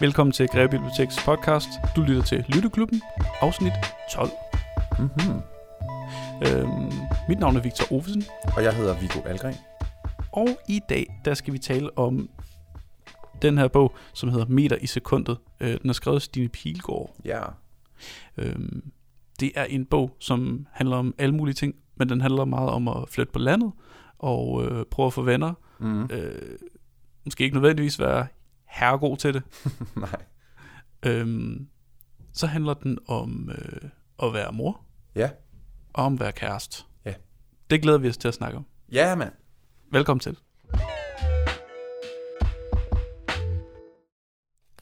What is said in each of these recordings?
Velkommen til Greve Biblioteks podcast. Du lytter til Lytteklubben, afsnit 12. Mm-hmm. Øhm, mit navn er Victor Ovesen, Og jeg hedder Viggo Algren. og i dag der skal vi tale om den her bog, som hedder Meter i sekundet. Øh, den er skrevet af Stine Pilgaard. Ja. Øhm, det er en bog, som handler om alle mulige ting, men den handler meget om at flytte på landet og øh, prøve at få venner. Mm. Øh, måske ikke nødvendigvis være herregod til det. Nej. Øhm, så handler den om øh, at være mor Ja. og om at være kæreste. Ja. Det glæder vi os til at snakke om. Ja, mand. Velkommen til.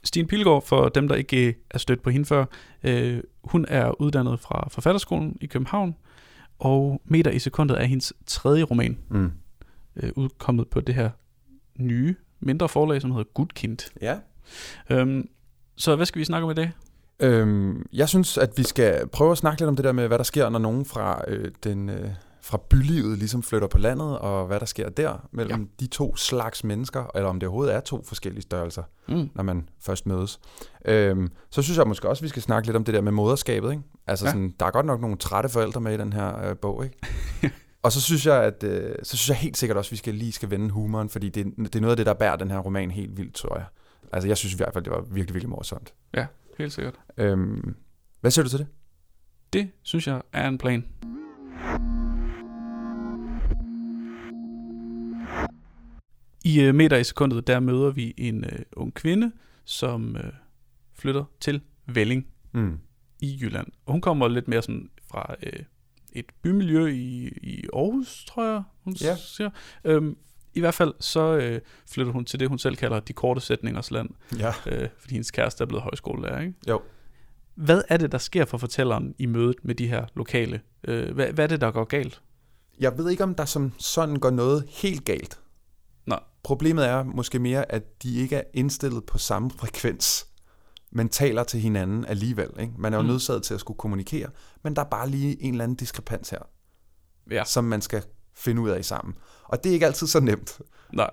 Stine Pilgaard, for dem, der ikke er stødt på hende før, øh, hun er uddannet fra Forfatterskolen i København, og Meter i sekundet er hendes tredje roman, Mm. øh, udkommet på det her nye, mindre forlag, som hedder Gudkind. Ja. Øhm, så hvad skal vi snakke om i dag? Øhm, jeg synes, at vi skal prøve at snakke lidt om det der med, hvad der sker, når nogen fra, øh, den, øh, fra bylivet ligesom flytter på landet, og hvad der sker der mellem ja. de to slags mennesker, eller om det overhovedet er to forskellige størrelser, Mm. når man først mødes. Øhm, så synes jeg måske også, at vi skal snakke lidt om det der med moderskabet. Ikke? Altså Ja. sådan, der er godt nok nogle trætte forældre med i den her øh, bog, ikke? Og så synes jeg, at øh, så synes jeg helt sikkert også, at vi skal lige skal vende humoren, fordi det, det er noget af det, der bærer den her roman helt vildt, tror jeg. Altså, jeg synes i hvert fald, det var virkelig, virkelig morsomt. Ja, helt sikkert. Øhm, hvad siger du til det? Det synes jeg er en plan. I uh, meter i sekundet, der møder vi en uh, ung kvinde, som uh, flytter til Velling Mm. i Jylland. Og hun kommer lidt mere sådan fra uh, et bymiljø i, i Aarhus, tror jeg, hun Ja. siger. Um, I hvert fald så uh, flytter hun til det, hun selv kalder de korte sætningers land, Ja. uh, fordi hendes kæreste er blevet højskolelærer, ikke? Jo. Hvad er det, der sker for fortælleren i mødet med de her lokale? Øh, hvad, hvad er det, der går galt? Jeg ved ikke, om der som sådan går noget helt galt. Nej. Problemet er måske mere, at de ikke er indstillet på samme frekvens, men taler til hinanden alligevel. Ikke? Man er jo Mm. nødsaget til at skulle kommunikere, men der er bare lige en eller anden diskrepans her, Ja. som man skal finde ud af sammen. Og det er ikke altid så nemt. Nej.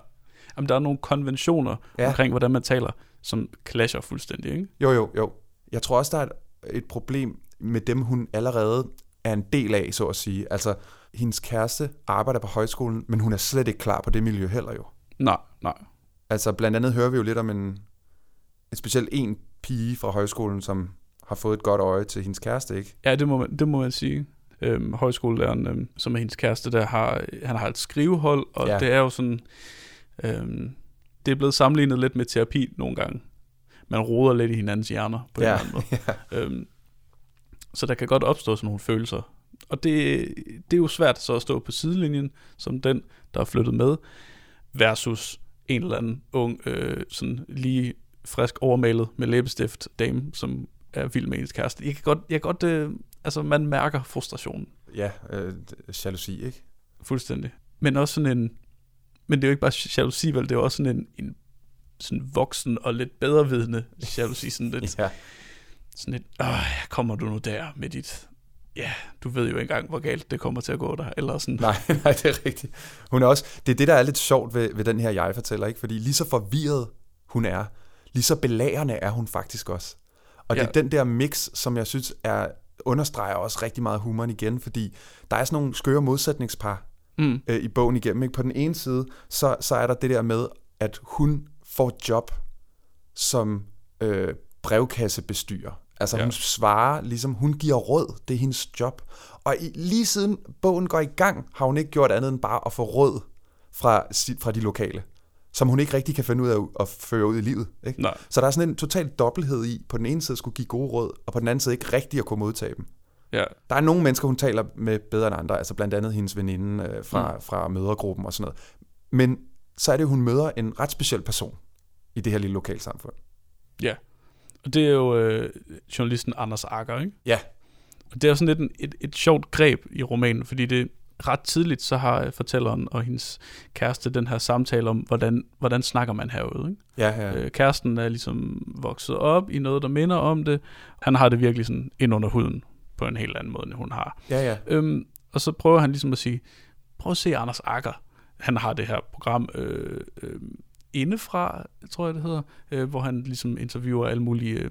Jamen, der er nogle konventioner ja. Ja. omkring, hvordan man taler, som clasher fuldstændig, ikke? Jo, jo, jo. Jeg tror også, der er et, et problem med dem, hun allerede er en del af, så at sige. Altså, hendes kæreste arbejder på højskolen, men hun er slet ikke klar på det miljø heller jo. Nej, nej. Altså, blandt andet hører vi jo lidt om en, en specielt en pige fra højskolen, som har fået et godt øje til hendes kæreste, ikke? Ja, det må man, det må man sige. Øhm, højskolelæreren, øhm, som er hendes kæreste, der har, han har et skrivehold, og ja. Ja. det er jo sådan, øhm, det er blevet sammenlignet lidt med terapi nogle gange. Man roder lidt i hinandens hjerner på en Ja. eller anden måde. Øhm, så der kan godt opstå sådan nogle følelser. Og det, det er jo svært så at stå på sidelinjen, som den, der er flyttet med, versus en eller anden ung, øh, sådan lige frisk overmalet med læbestift dame, som er vild med ens kæreste. Jeg kan godt, jeg kan godt øh, altså man mærker frustrationen Ja, øh, jalousi, ikke? fuldstændig. Men også sådan en, men det er jo ikke bare jalousi, vel, det er også sådan en, en sådan voksen og lidt bedrevidende jalousi, sådan lidt, Ja. sådan lidt, åh, kommer du nu der med dit, ja, du ved jo ikke engang, hvor galt det kommer til at gå der, eller sådan, Nej, nej, det er rigtigt. Hun er også, det er det, der er lidt sjovt ved, ved den her jeg-fortæller, ikke? Fordi lige så forvirret hun er, lige så belærende er hun faktisk også. Og det Ja. er den der mix, som jeg synes er, understreger også rigtig meget humoren igen, fordi der er sådan nogle skøre modsætningspar mm, øh, i bogen igennem. Ikke? På den ene side, så, så er der det der med, at hun får job som øh, brevkassebestyrer. Altså Ja. hun svarer, ligesom hun giver råd, det er hendes job. Og i, lige siden bogen går i gang, har hun ikke gjort andet end bare at få råd fra, fra de lokale, som hun ikke rigtig kan finde ud af at føre ud i livet. Ikke? nej, Så der er sådan en total dobbelthed i, på den ene side skulle give gode råd, og på den anden side ikke rigtig at kunne modtage dem. ja, Der er nogle mennesker, hun taler med bedre end andre, altså blandt andet hendes veninde øh, fra, mm. fra mødergruppen og sådan noget. Men så er det, hun møder en ret speciel person i det her lille lokalsamfund. ja. Og det er jo øh, journalisten Anders Akker, ikke? Ja. Og det er jo sådan lidt en, et, et sjovt greb i romanen, fordi det ret tidligt, så har øh, fortælleren og hendes kæreste den her samtale om, hvordan, hvordan snakker man herude, ikke? Ja, ja. Øh, kæresten er ligesom vokset op i noget, der minder om det. Han har det virkelig sådan ind under huden på en helt anden måde, end hun har. ja, ja. Øhm, og så prøver han ligesom at sige, prøv at se Anders Akker. Han har det her program, øh, øh, indefra, tror jeg det hedder, øh, hvor han ligesom interviewer alle mulige øh,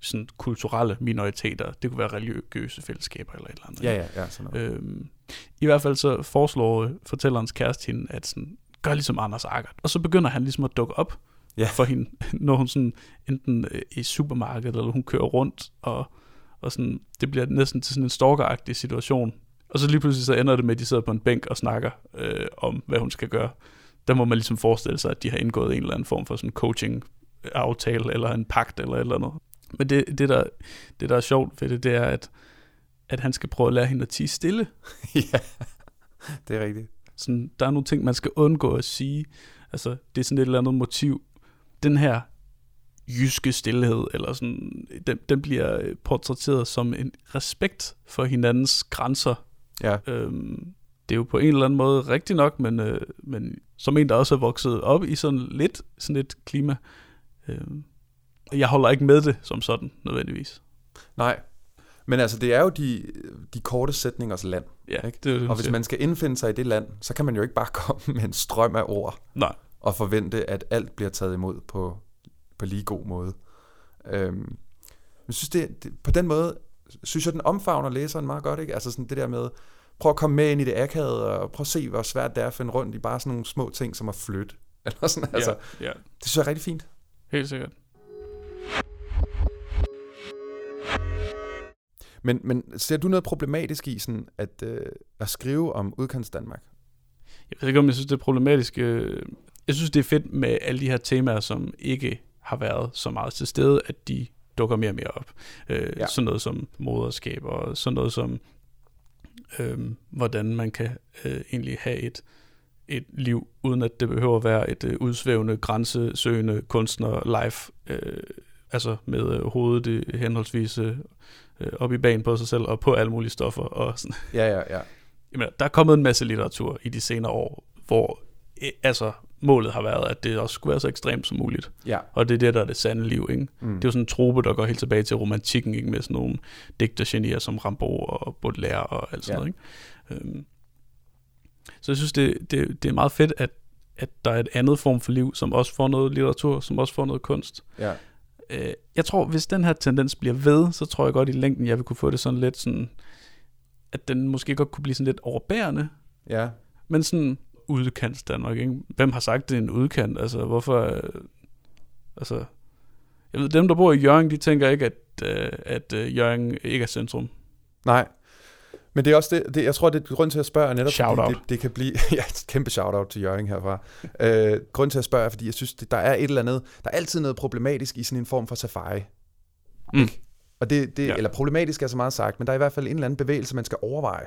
sådan kulturelle minoriteter. Det kunne være religiøse fællesskaber eller et eller andet. Ja, ja, ja. Sådan noget. Øhm, I hvert fald så foreslår øh, fortællerens kæreste hende, at sådan, gør ligesom Anders Agert. Og så begynder han ligesom at dukke op Ja. for hende, når hun sådan enten øh, i supermarkedet, eller hun kører rundt, og, og sådan, det bliver næsten til sådan en stalkeragtig situation. Og så lige pludselig så ender det med, at de sidder på en bænk og snakker øh, om, hvad hun skal gøre. Der må man ligesom forestille sig, at de har indgået en eller anden form for sådan coaching aftale, eller en pagt, eller eller andet. Men det, det, der, det, der er sjovt ved det, det er, at, at han skal prøve at lære hende at tige stille. ja, det er rigtigt. Sådan, der er nogle ting, man skal undgå at sige. Altså, det er sådan et eller andet motiv. Den her jyske stillhed, eller sådan, den, den bliver øh, portrætteret som en respekt for hinandens grænser. Ja, Øhm, det er jo på en eller anden måde rigtigt nok, men, øh, men som en, der også er vokset op i sådan lidt sådan et klima, øh, jeg holder ikke med det som sådan, nødvendigvis. nej. Men altså, det er jo de, de korte sætningers land. Ja, Ikke? det det, Og hvis siger. man skal indfinde sig i det land, så kan man jo ikke bare komme med en strøm af ord Nej, og forvente, at alt bliver taget imod på, på lige god måde. Øhm, jeg synes, det, det, på den måde, synes jeg, den omfavner læseren meget godt. Ikke? Altså sådan det der med, prøv at komme med ind i det akavede, og prøv at se, hvor svært det er at finde rundt i bare sådan nogle små ting, som at flytte. Eller sådan, altså, ja, ja, det synes jeg er rigtig fint. helt sikkert. Men, men ser du noget problematisk i sådan at, øh, at skrive om udkants Danmark? Jeg ved ikke, om jeg synes, det er problematisk. øh, Jeg synes, det er fedt med alle de her temaer, som ikke har været så meget til stede, at de dukker mere og mere op. Øh, Ja. Sådan noget som moderskab, og sådan noget som, øh, hvordan man kan øh, egentlig have et, et liv, uden at det behøver at være et øh, udsvævende, grænsesøgende kunstner life, øh, altså med øh, hovedet øh, henholdsvis øh, øh, op i banen på sig selv, og på alle mulige stoffer, og sådan Ja, ja, ja. Jamen, der er kommet en masse litteratur i de senere år, hvor eh, altså, målet har været, at det også skulle være så ekstremt som muligt. Ja. Og det er det, der er det sande liv. Ikke? Mm. Det er jo sådan en trope, der går helt tilbage til romantikken, ikke? med sådan nogle digtergenier som Rimbaud og Baudelaire og alt sådan Ja. noget. Ikke? Øhm, så jeg synes, det, det, det er meget fedt, at, at der er et andet form for liv, som også får noget litteratur, som også får noget kunst. ja. Øh, jeg tror, hvis den her tendens bliver ved, så tror jeg godt i længden, jeg vil kunne få det sådan lidt sådan, at den måske godt kunne blive sådan lidt overbærende, Ja. men sådan udkants Danmark, ikke? Hvem har sagt, det er en udkant? Altså, hvorfor... øh, Altså, jeg ved, dem, der bor i Jørgen, de tænker ikke, at, øh, at øh, Jørgen ikke er centrum. Nej. Men det er også det, det jeg tror, det er grund til at spørge netop, Shout fordi out. det, det kan blive, ja, et kæmpe shout-out til Jørgen herfra. Øh, grund til at spørge er, fordi jeg synes, det, der er et eller andet, der er altid noget problematisk i sådan en form for safari. Mm. Og det, det Ja. eller problematisk er så meget sagt, men der er i hvert fald en eller anden bevægelse, man skal overveje,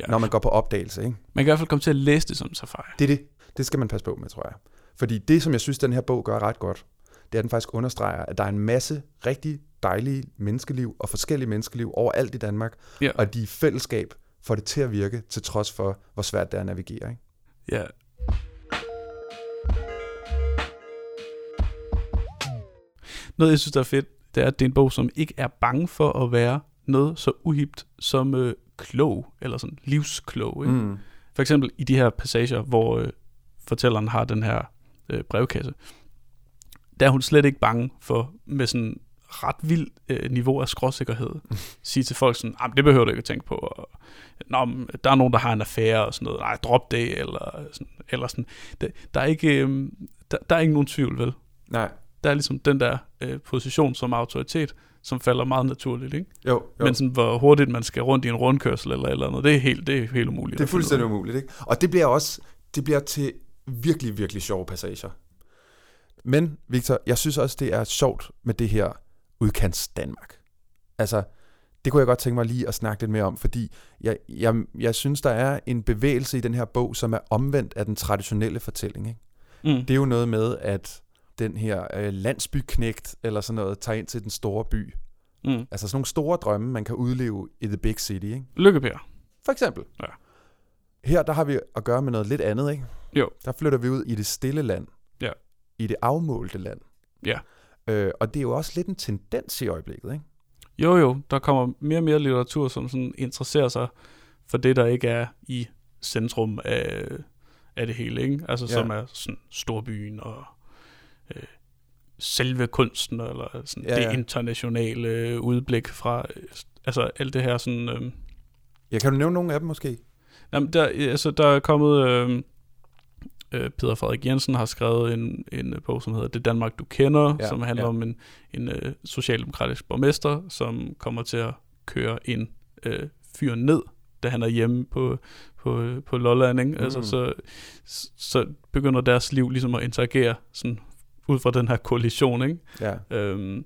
ja. når man går på opdagelse. Ikke? Man kan i hvert fald komme til at læse det som safari. Det er det. Det skal man passe på med, tror jeg. Fordi det, som jeg synes, den her bog gør ret godt, det er, at den faktisk understreger, at der er en masse rigtig dejlige menneskeliv og forskellige menneskeliv overalt i Danmark, Ja. og de i fællesskab får det til at virke, til trods for, hvor svært det er at navigere. Ikke? Ja. Noget, jeg synes, der er fedt, det er, at det er en bog, som ikke er bange for at være noget så uhipt som øh, klog, eller sådan livsklog. Ikke? Mm. For eksempel i de her passager, hvor øh, fortælleren har den her øh, brevkasse, der er hun slet ikke bange for med sådan ret vild øh, niveau af skråsikkerhed. sige til folk sådan, "Jamen, det behøver du ikke at tænke på. Og, Nå, der er nogen, der har en affære og sådan noget. Nej, drop det, eller sådan. Eller sådan. Der, der, er ikke, øh, der, der er ikke nogen tvivl, vel? Nej. Der er ligesom den der øh, position som autoritet, som falder meget naturligt, ikke? Jo, jo. Men sådan, hvor hurtigt man skal rundt i en rundkørsel eller eller andet, det er helt, det er helt umuligt. det er fuldstændig umuligt. Ikke? Og det bliver også det bliver til virkelig, virkelig sjove passager. Men, Victor, jeg synes også, det er sjovt med det her udkants Danmark. Altså, det kunne jeg godt tænke mig lige at snakke lidt mere om, fordi jeg, jeg, jeg synes, der er en bevægelse i den her bog, som er omvendt af den traditionelle fortælling. Ikke? Mm. Det er jo noget med, at den her øh, landsbyknægt eller sådan noget tager ind til den store by. Mm. Altså sådan nogle store drømme, man kan udleve i the big city. Ikke? Lykke, Per. For eksempel. Ja. Her der har vi at gøre med noget lidt andet, ikke? Jo. Der flytter vi ud i det stille land. I det afmålte land. Ja. Øh, og det er jo også lidt en tendens i øjeblikket, ikke? Jo, jo, der kommer mere og mere litteratur, som sådan interesserer sig for det, der ikke er i centrum af, af det hele, ikke? Altså, Ja. som er sådan storbyen og, øh, selve kunsten, eller sådan Ja, ja, ja. det internationale øh, udblik fra, øh, altså alt det her sådan... Øh, Ja, kan du nævne nogle af dem måske? Jamen, der, altså, der er kommet... Øh, øh, Peter Frederik Jensen har skrevet en, en bog, som hedder Det Danmark, du kender, Ja, som handler ja. om en, en øh, socialdemokratisk borgmester, som kommer til at køre en øh, fyr ned, da han er hjemme på, på, på Lolland. Ikke? Mm. Altså, Mm. så, så begynder deres liv ligesom at interagere sådan, ud fra den her koalition. Ikke? Ja. Øhm,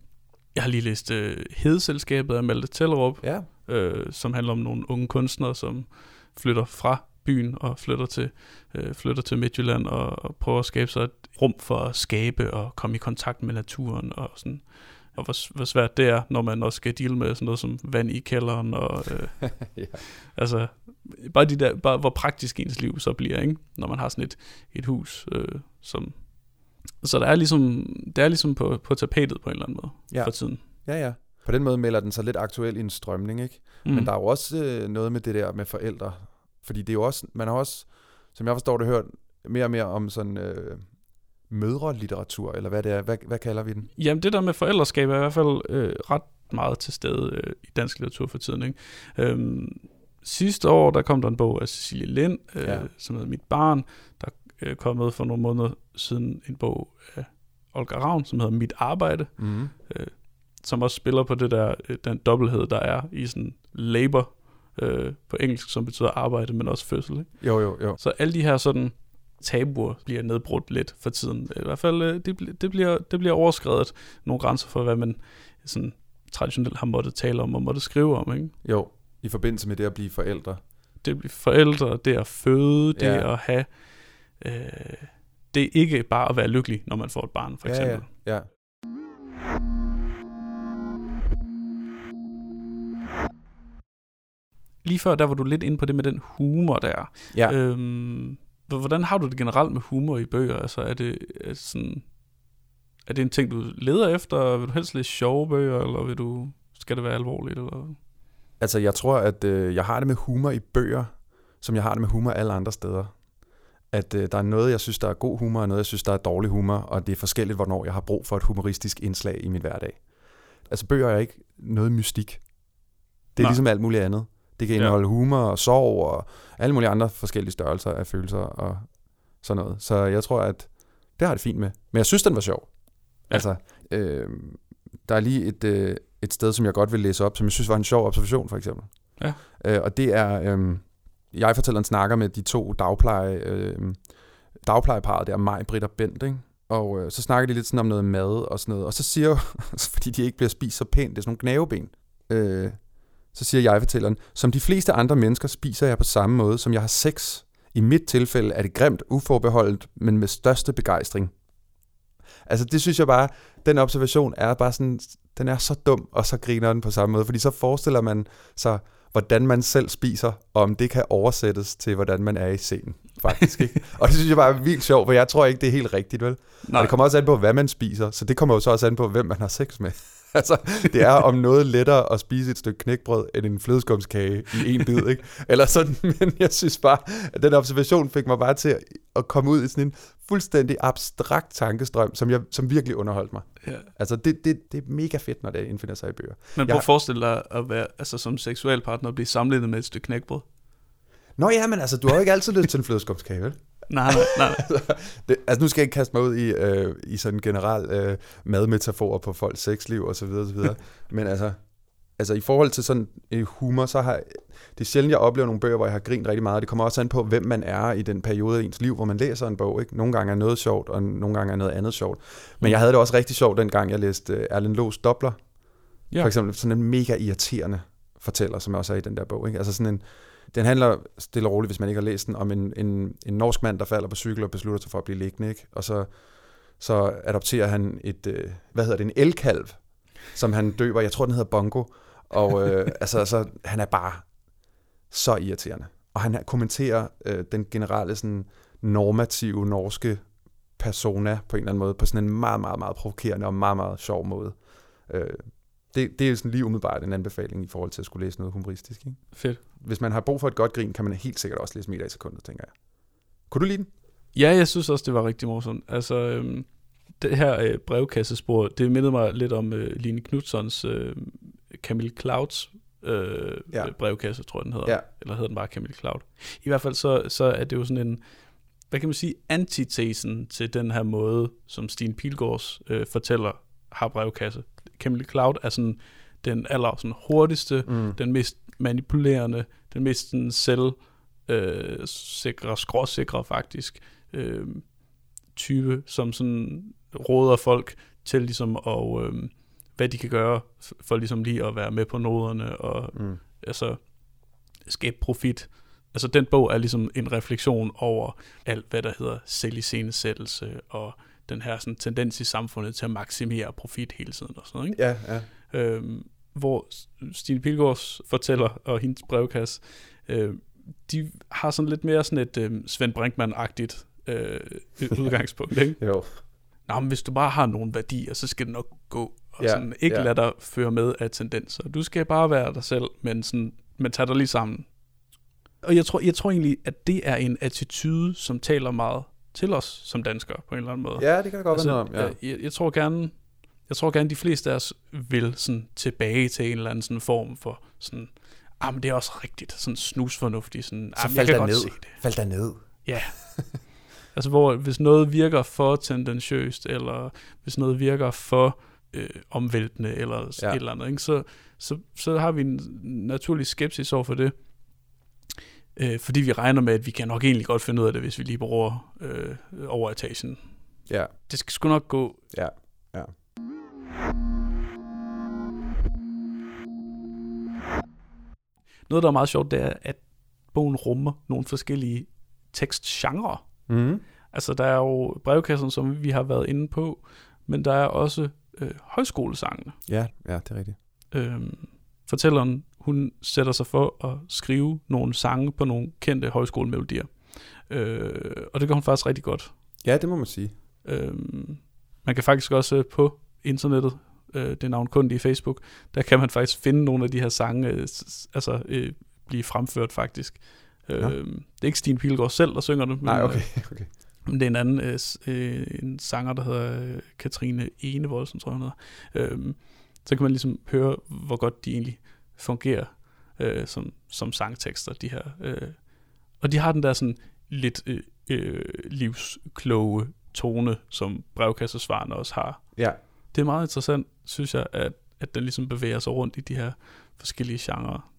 jeg har lige læst øh, Hedeselskabet af Malte Tellerup, Ja. øh, som handler om nogle unge kunstnere, som flytter fra byen og flytter til, øh, flytter til Midtjylland og, og prøver at skabe sig et rum for at skabe og komme i kontakt med naturen og sådan. Og hvor, hvor svært det er, når man også skal deal med sådan noget som vand i kælderen og øh, ja. altså bare, de der, bare hvor praktisk ens liv så bliver, ikke? når man har sådan et, et hus, øh, som så der er ligesom, det er ligesom på, på tapetet på en eller anden måde Ja. for tiden. ja, ja. På den måde melder den sig lidt aktuel i en strømning, ikke? Mm. Men der er jo også øh, noget med det der med forældre. Fordi det er jo også, man har også, som jeg forstår det, hørt mere og mere om sådan øh, mødrelitteratur, eller hvad det er. Hvad, hvad kalder vi den? Jamen det der med forældreskab er i hvert fald øh, ret meget til stede øh, i dansk litteratur for tiden. Ikke? Øhm, sidste år der kom der en bog af Cecilie Lind, øh, Ja. som hedder Mit Barn. Der er øh, kommet for nogle måneder siden en bog af Olga Ravn, som hedder Mit Arbejde, Mm. som også spiller på det der, øh, den dobbelthed, der er i sådan labor øh, på engelsk, som betyder arbejde, men også fødsel. Ikke? Jo, jo, jo. Så alle de her sådan tabuer bliver nedbrudt lidt for tiden. I hvert fald, øh, det, det, bliver, det bliver overskrevet nogle grænser for, hvad man sådan traditionelt har måttet tale om og måtte skrive om. Ikke? Jo, i forbindelse med det at blive forældre. Det bliver forældre, det at føde, det Ja. at have... Øh, det er ikke bare at være lykkelig, når man får et barn, for eksempel. Ja, ja. Lige før, der var du lidt inde på det med den humor, der er. ja. Øhm, hvordan har du det generelt med humor i bøger? Altså, er det, er sådan... Er det en ting, du leder efter? Vil du helst læse sjove bøger, eller vil du, skal det være alvorligt? Eller? Altså, jeg tror, at øh, jeg har det med humor i bøger, som jeg har det med humor alle andre steder. At øh, der er noget, jeg synes, der er god humor, og noget, jeg synes, der er dårlig humor, og det er forskelligt, hvornår jeg har brug for et humoristisk indslag i min hverdag. Altså, bøger er ikke noget mystik. Det er Nej. ligesom alt muligt andet. Det kan Ja. indeholde humor og sorg og alle mulige andre forskellige størrelser af følelser og sådan noget. Så jeg tror, at det har det fint med. Men jeg synes, den var sjov. Ja. Altså, øh, der er lige et, øh, et sted, som jeg godt vil læse op, som jeg synes var en sjov observation, for eksempel. Ja. Øh, og det er, øh, jeg fortæller en snakker med de to dagpleje, øh, dagplejeparet der, Maj, Britt og Bent, ikke? Og øh, så snakker de lidt sådan om noget mad og sådan noget. Og så siger fordi de ikke bliver spist så pænt, det er sådan nogle gnaveben. Øh, så siger jeg fortælleren, som de fleste andre mennesker spiser jeg på samme måde, som jeg har sex. I mit tilfælde er det grimt, uforbeholdet, men med største begejstring. Altså det synes jeg bare, den observation er bare sådan, den er så dum, og så griner den på samme måde, fordi så forestiller man sig, hvordan man selv spiser, og om det kan oversættes til, hvordan man er i scenen, faktisk. Ikke? og det synes jeg bare er vildt sjovt, for jeg tror ikke, det er helt rigtigt, vel? Nej, Og det kommer også an på, hvad man spiser, så det kommer jo så også an på, hvem man har sex med. Altså, det er om noget lettere at spise et stykke knækbrød, end en flødeskumskage i en bid, ikke? Eller sådan, men jeg synes bare, at den observation fik mig bare til at, at komme ud i sådan en fuldstændig abstrakt tankestrøm, som, jeg, som virkelig underholdt mig. ja. Altså, det, det, det er mega fedt, når det indfinder sig i bøger. Men Jeg- prøv at forestille dig at være altså, som seksualpartner og blive sammenlignet med et stykke knækbrød. Nå ja, men altså, du har jo ikke altid lyst til en flødeskumskage, vel? Nej, nej, nej. nej. det, altså nu skal jeg ikke kaste mig ud i, øh, i sådan en generel øh, madmetafor på folks sexliv og så videre, og så videre. Men altså, altså i forhold til sådan øh, humor, så har det er sjældent, jeg oplever nogle bøger, hvor jeg har grint rigtig meget. Det kommer også an på, hvem man er i den periode af ens liv, hvor man læser en bog. Ikke? Nogle gange er noget sjovt, og nogle gange er noget andet sjovt. Men jeg havde det også rigtig sjovt, dengang jeg læste øh, Erlend Loes Dobler. Ja. For eksempel sådan en mega irriterende fortæller, som også er i den der bog. Ikke? Altså sådan en, den handler stille og roligt, hvis man ikke har læst den, om en, en, en norsk mand, der falder på cykel og beslutter sig for at blive liggende. Ikke? Og så, så adopterer han et, øh, hvad hedder det, en elkalv, som han døber. Jeg tror, den hedder Bongo. Og øh, altså, altså, han er bare så irriterende. Og han kommenterer øh, den generelle sådan, normative norske persona på en eller anden måde, på sådan en meget, meget, meget provokerende og meget, meget sjov måde. Øh, det, det er sådan lige umiddelbart en anbefaling i forhold til at skulle læse noget humoristisk. Ikke? Fedt. Hvis man har brug for et godt grin, kan man helt sikkert også læse meter i sekundet, tænker jeg. Kunne du lide den? Ja, jeg synes også, det var rigtig morsomt. Altså, øhm, det her øh, brevkassespor, det mindede mig lidt om øh, Line Knudsons øh, Camille Clouds øh, Ja. brevkasse, tror jeg den hedder. Ja. Eller hedder den bare Camille Cloud. I hvert fald så, så er det jo sådan en, hvad kan man sige, antitesen til den her måde, som Stine Pilgaards øh, fortæller har brevkasse. Camille Cloud er sådan den aller sådan, hurtigste, Mm. den mest manipulerende, den mest sådan, selv øh, sikre, skråsikre faktisk øh, type, som sådan råder folk til ligesom at, øh, hvad de kan gøre for ligesom lige at være med på noderne og Mm. altså skabe profit. Altså den bog er ligesom en refleksion over alt, hvad der hedder selviscenesættelse og den her sådan, tendens i samfundet til at maksimere profit hele tiden og sådan noget. Ikke? Ja, ja. øhm, hvor Stine Pilgaards fortæller og hendes brevkasse, øh, de har sådan lidt mere sådan et øh, Svend Brinkmann-agtigt øh, udgangspunkt. Ikke? Jo. Nå, men hvis du bare har nogle værdier, så skal det nok gå. Og Ja, sådan, ikke ja. lade dig føre med af tendenser. Du skal bare være dig selv, men, sådan, men tag dig lige sammen. Og jeg tror, jeg tror egentlig, at det er en attitude, som taler meget til os som danskere på en eller anden måde. Ja, det kan der godt være noget om. Ja. jeg, jeg, jeg tror gerne, jeg tror gerne, de fleste af os vil sådan tilbage til en eller anden sådan form for sådan, ah, men det er også rigtigt, sådan snusfornuftigt, sådan, Så ah, fald godt ned. det. Fald der ned. Ja. altså, hvor hvis noget virker for tendentiøst, eller hvis noget virker for øh, omvæltende, eller ja. et eller andet, ikke? Så, så, så har vi en naturlig skepsis over for det. Øh, fordi vi regner med, at vi kan nok egentlig godt finde ud af det, hvis vi lige bruger øh, over etagen. Ja, Det skal sgu nok gå. ja, ja. Noget, der er meget sjovt, det er, at bogen rummer nogle forskellige tekstgenre. Mm. Altså, der er jo brevkassen, som vi har været inde på, men der er også øh, højskolesangene. Ja, ja, det er rigtigt. Øhm, fortælleren, hun sætter sig for at skrive nogle sange på nogle kendte højskolemelodier. Øh, og det gør hun faktisk rigtig godt. Ja, det må man sige. Øhm, man kan faktisk også øh, på internettet, øh, det er navnkundige Facebook, der kan man faktisk finde nogle af de her sange, øh, altså øh, blive fremført faktisk. Øh, det er ikke Stine Pilgaard selv, der synger det, men, Nej, øh, okay. okay. men det er en anden øh, øh, en sanger, der hedder øh, Katrine Enevoldsen, tror jeg hun hedder. Øhm, så kan man ligesom høre, hvor godt de egentlig fungerer øh, som, som sangtekster, de her. Øh. Og de har den der sådan lidt øh, øh, livskloge tone, som brevkassesvarene også har. Ja, Det er meget interessant, synes jeg, at, at den ligesom bevæger sig rundt i de her forskellige genrer.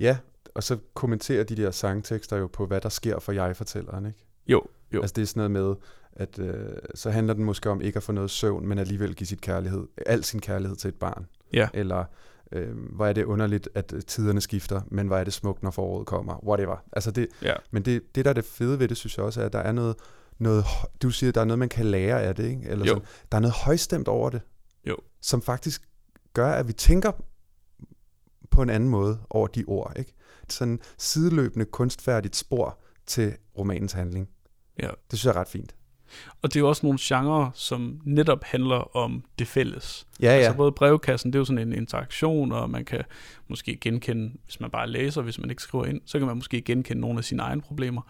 ja. Og så kommenterer de der sangtekster jo på, hvad der sker for jeg-fortælleren, ikke? Jo, jo. Altså det er sådan noget med, at øh, så handler den måske om ikke at få noget søvn, men alligevel give sit kærlighed, al sin kærlighed til et barn. Ja. Eller øh, hvor er det underligt, at øh, tiderne skifter, men hvor er det smukt, når foråret kommer. Whatever. Altså det, Ja. men det, det, der er det fede ved det, synes jeg også, er, at der er noget, noget du siger, der er noget, man kan lære af det, ikke? Eller Jo. sådan, der er noget højstemt over det. Jo. Som faktisk gør, at vi tænker på en anden måde over de ord, ikke? Sådan sideløbende kunstfærdigt spor til romanens handling. Ja. Det synes jeg er ret fint. Og det er jo også nogle genrer, som netop handler om det fælles. Ja, ja. Altså både brevkassen, det er jo sådan en interaktion, og man kan måske genkende, hvis man bare læser, hvis man ikke skriver ind, så kan man måske genkende nogle af sine egne problemer,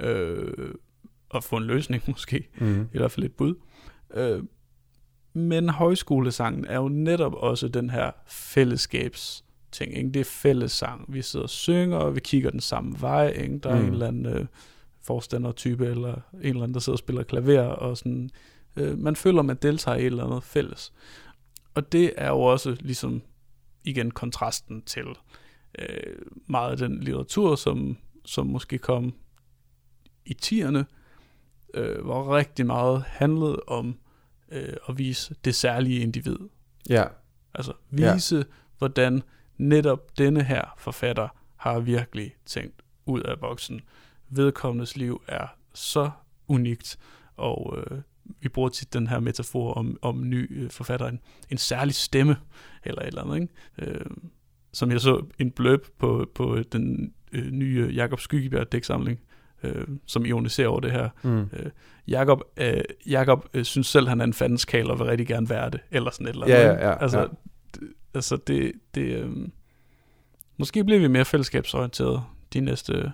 øh, og få en løsning måske, Mm. i hvert fald et bud. Øh, men højskolesangen er jo netop også den her fællesskabs ting. Ikke? Det er fællessang. Vi sidder og synger, og vi kigger den samme vej. Ikke? Der er Mm. en eller anden øh, forstandertype, eller en eller anden, der sidder og spiller klaver, og sådan, øh, man føler, man deltager i et eller andet fælles. Og det er jo også ligesom igen kontrasten til øh, meget af den litteratur, som, som måske kom i tierne, øh, hvor rigtig meget handlede om øh, at vise det særlige individ. Ja, Altså vise, ja. hvordan netop denne her forfatter har virkelig tænkt ud af boksen. Vedkommendes liv er så unikt, og øh, vi bruger tit den her metafor om, om ny øh, forfatter, en, en særlig stemme, eller et eller andet, ikke? Øh, som jeg så en bløb på, på den øh, nye Jakob Skyggebjerg dæksamling, øh, som ironiserer over det her. mm. Jakob, øh, Jakob øh, synes selv, han er en fandenskal og vil rigtig gerne være det, eller sådan et eller andet. Ja, ja, ja, altså, ja. d- altså det, det øh, måske bliver vi mere fællesskabsorienteret de næste,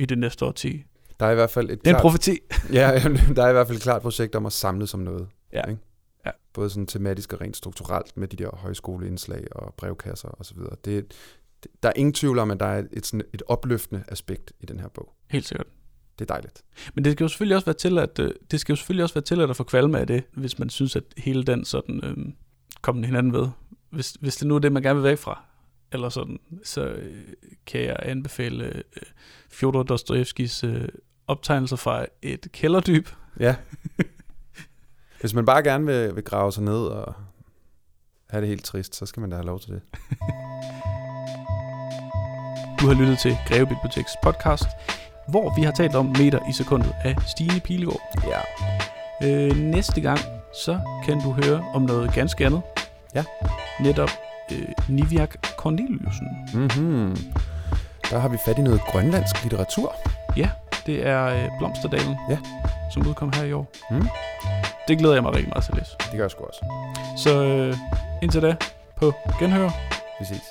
i det næste årti. der er i hvert fald et Det er en klart, profeti. ja, jamen, der er i hvert fald et klart projekt om at samle som noget. Ja. Ikke? Ja. Både sådan tematisk og rent strukturelt med de der højskoleindslag og brevkasser osv. Det, det, der er ingen tvivl om, at der er et, sådan et opløftende aspekt i den her bog. Helt sikkert. Det er dejligt. Men det skal jo selvfølgelig også være til, at øh, det skal jo selvfølgelig også være til, at få kvalme af det, hvis man synes, at hele den sådan øh, kommer hinanden ved. Hvis, hvis det nu er det, man gerne vil væk fra, eller sådan, så øh, kan jeg anbefale øh, Fjodor Dostojevskis øh, optegnelser fra et kælderdyb. Ja. Hvis man bare gerne vil, vil grave sig ned og have det helt trist, så skal man da have lov til det. Du har lyttet til Greve Biblioteks podcast, hvor vi har talt om meter i sekundet af Stine Pilegaard. Ja. Øh, næste gang, så kan du høre om noget ganske andet. Ja. Netop øh, Niviak Corneliusen. Mm-hmm. Der har vi fat i noget grønlandsk litteratur. Det er øh, Blomsterdalen, Ja. som udkom her i år. Mm. Det glæder jeg mig rigtig meget til at læse. Det gør jeg sgu også. Så øh, indtil da, på genhør. Vi ses.